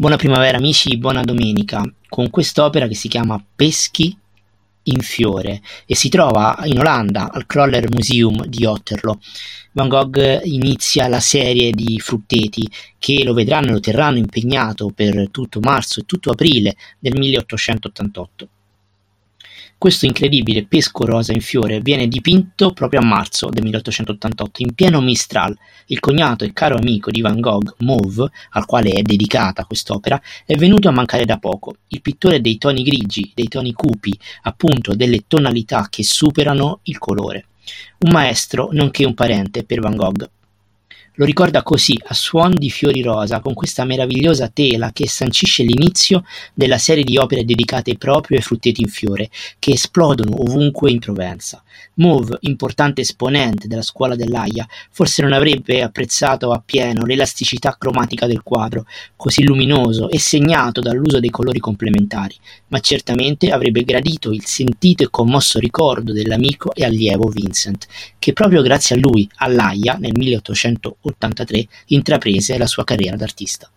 Buona primavera amici, buona domenica, con quest'opera che si chiama Peschi in fiore e si trova in Olanda al Kroller Museum di Otterlo. Van Gogh inizia la serie di frutteti che lo vedranno e lo terranno impegnato per tutto marzo e tutto aprile del 1888. Questo incredibile pesco rosa in fiore viene dipinto proprio a marzo del 1888, in pieno Mistral. Il cognato e caro amico di Van Gogh, Mauve, al quale è dedicata quest'opera, è venuto a mancare da poco. Il pittore dei toni grigi, dei toni cupi, appunto delle tonalità che superano il colore. Un maestro, nonché un parente per Van Gogh. Lo ricorda così, a suon di fiori rosa, con questa meravigliosa tela che sancisce l'inizio della serie di opere dedicate proprio ai frutteti in fiore, che esplodono ovunque in Provenza. Mauve, importante esponente della scuola dell'Aia, forse non avrebbe apprezzato appieno l'elasticità cromatica del quadro, così luminoso e segnato dall'uso dei colori complementari, ma certamente avrebbe gradito il sentito e commosso ricordo dell'amico e allievo Vincent, che proprio grazie a lui, all'Aia, nel 1880, 1983 intraprese la sua carriera d'artista.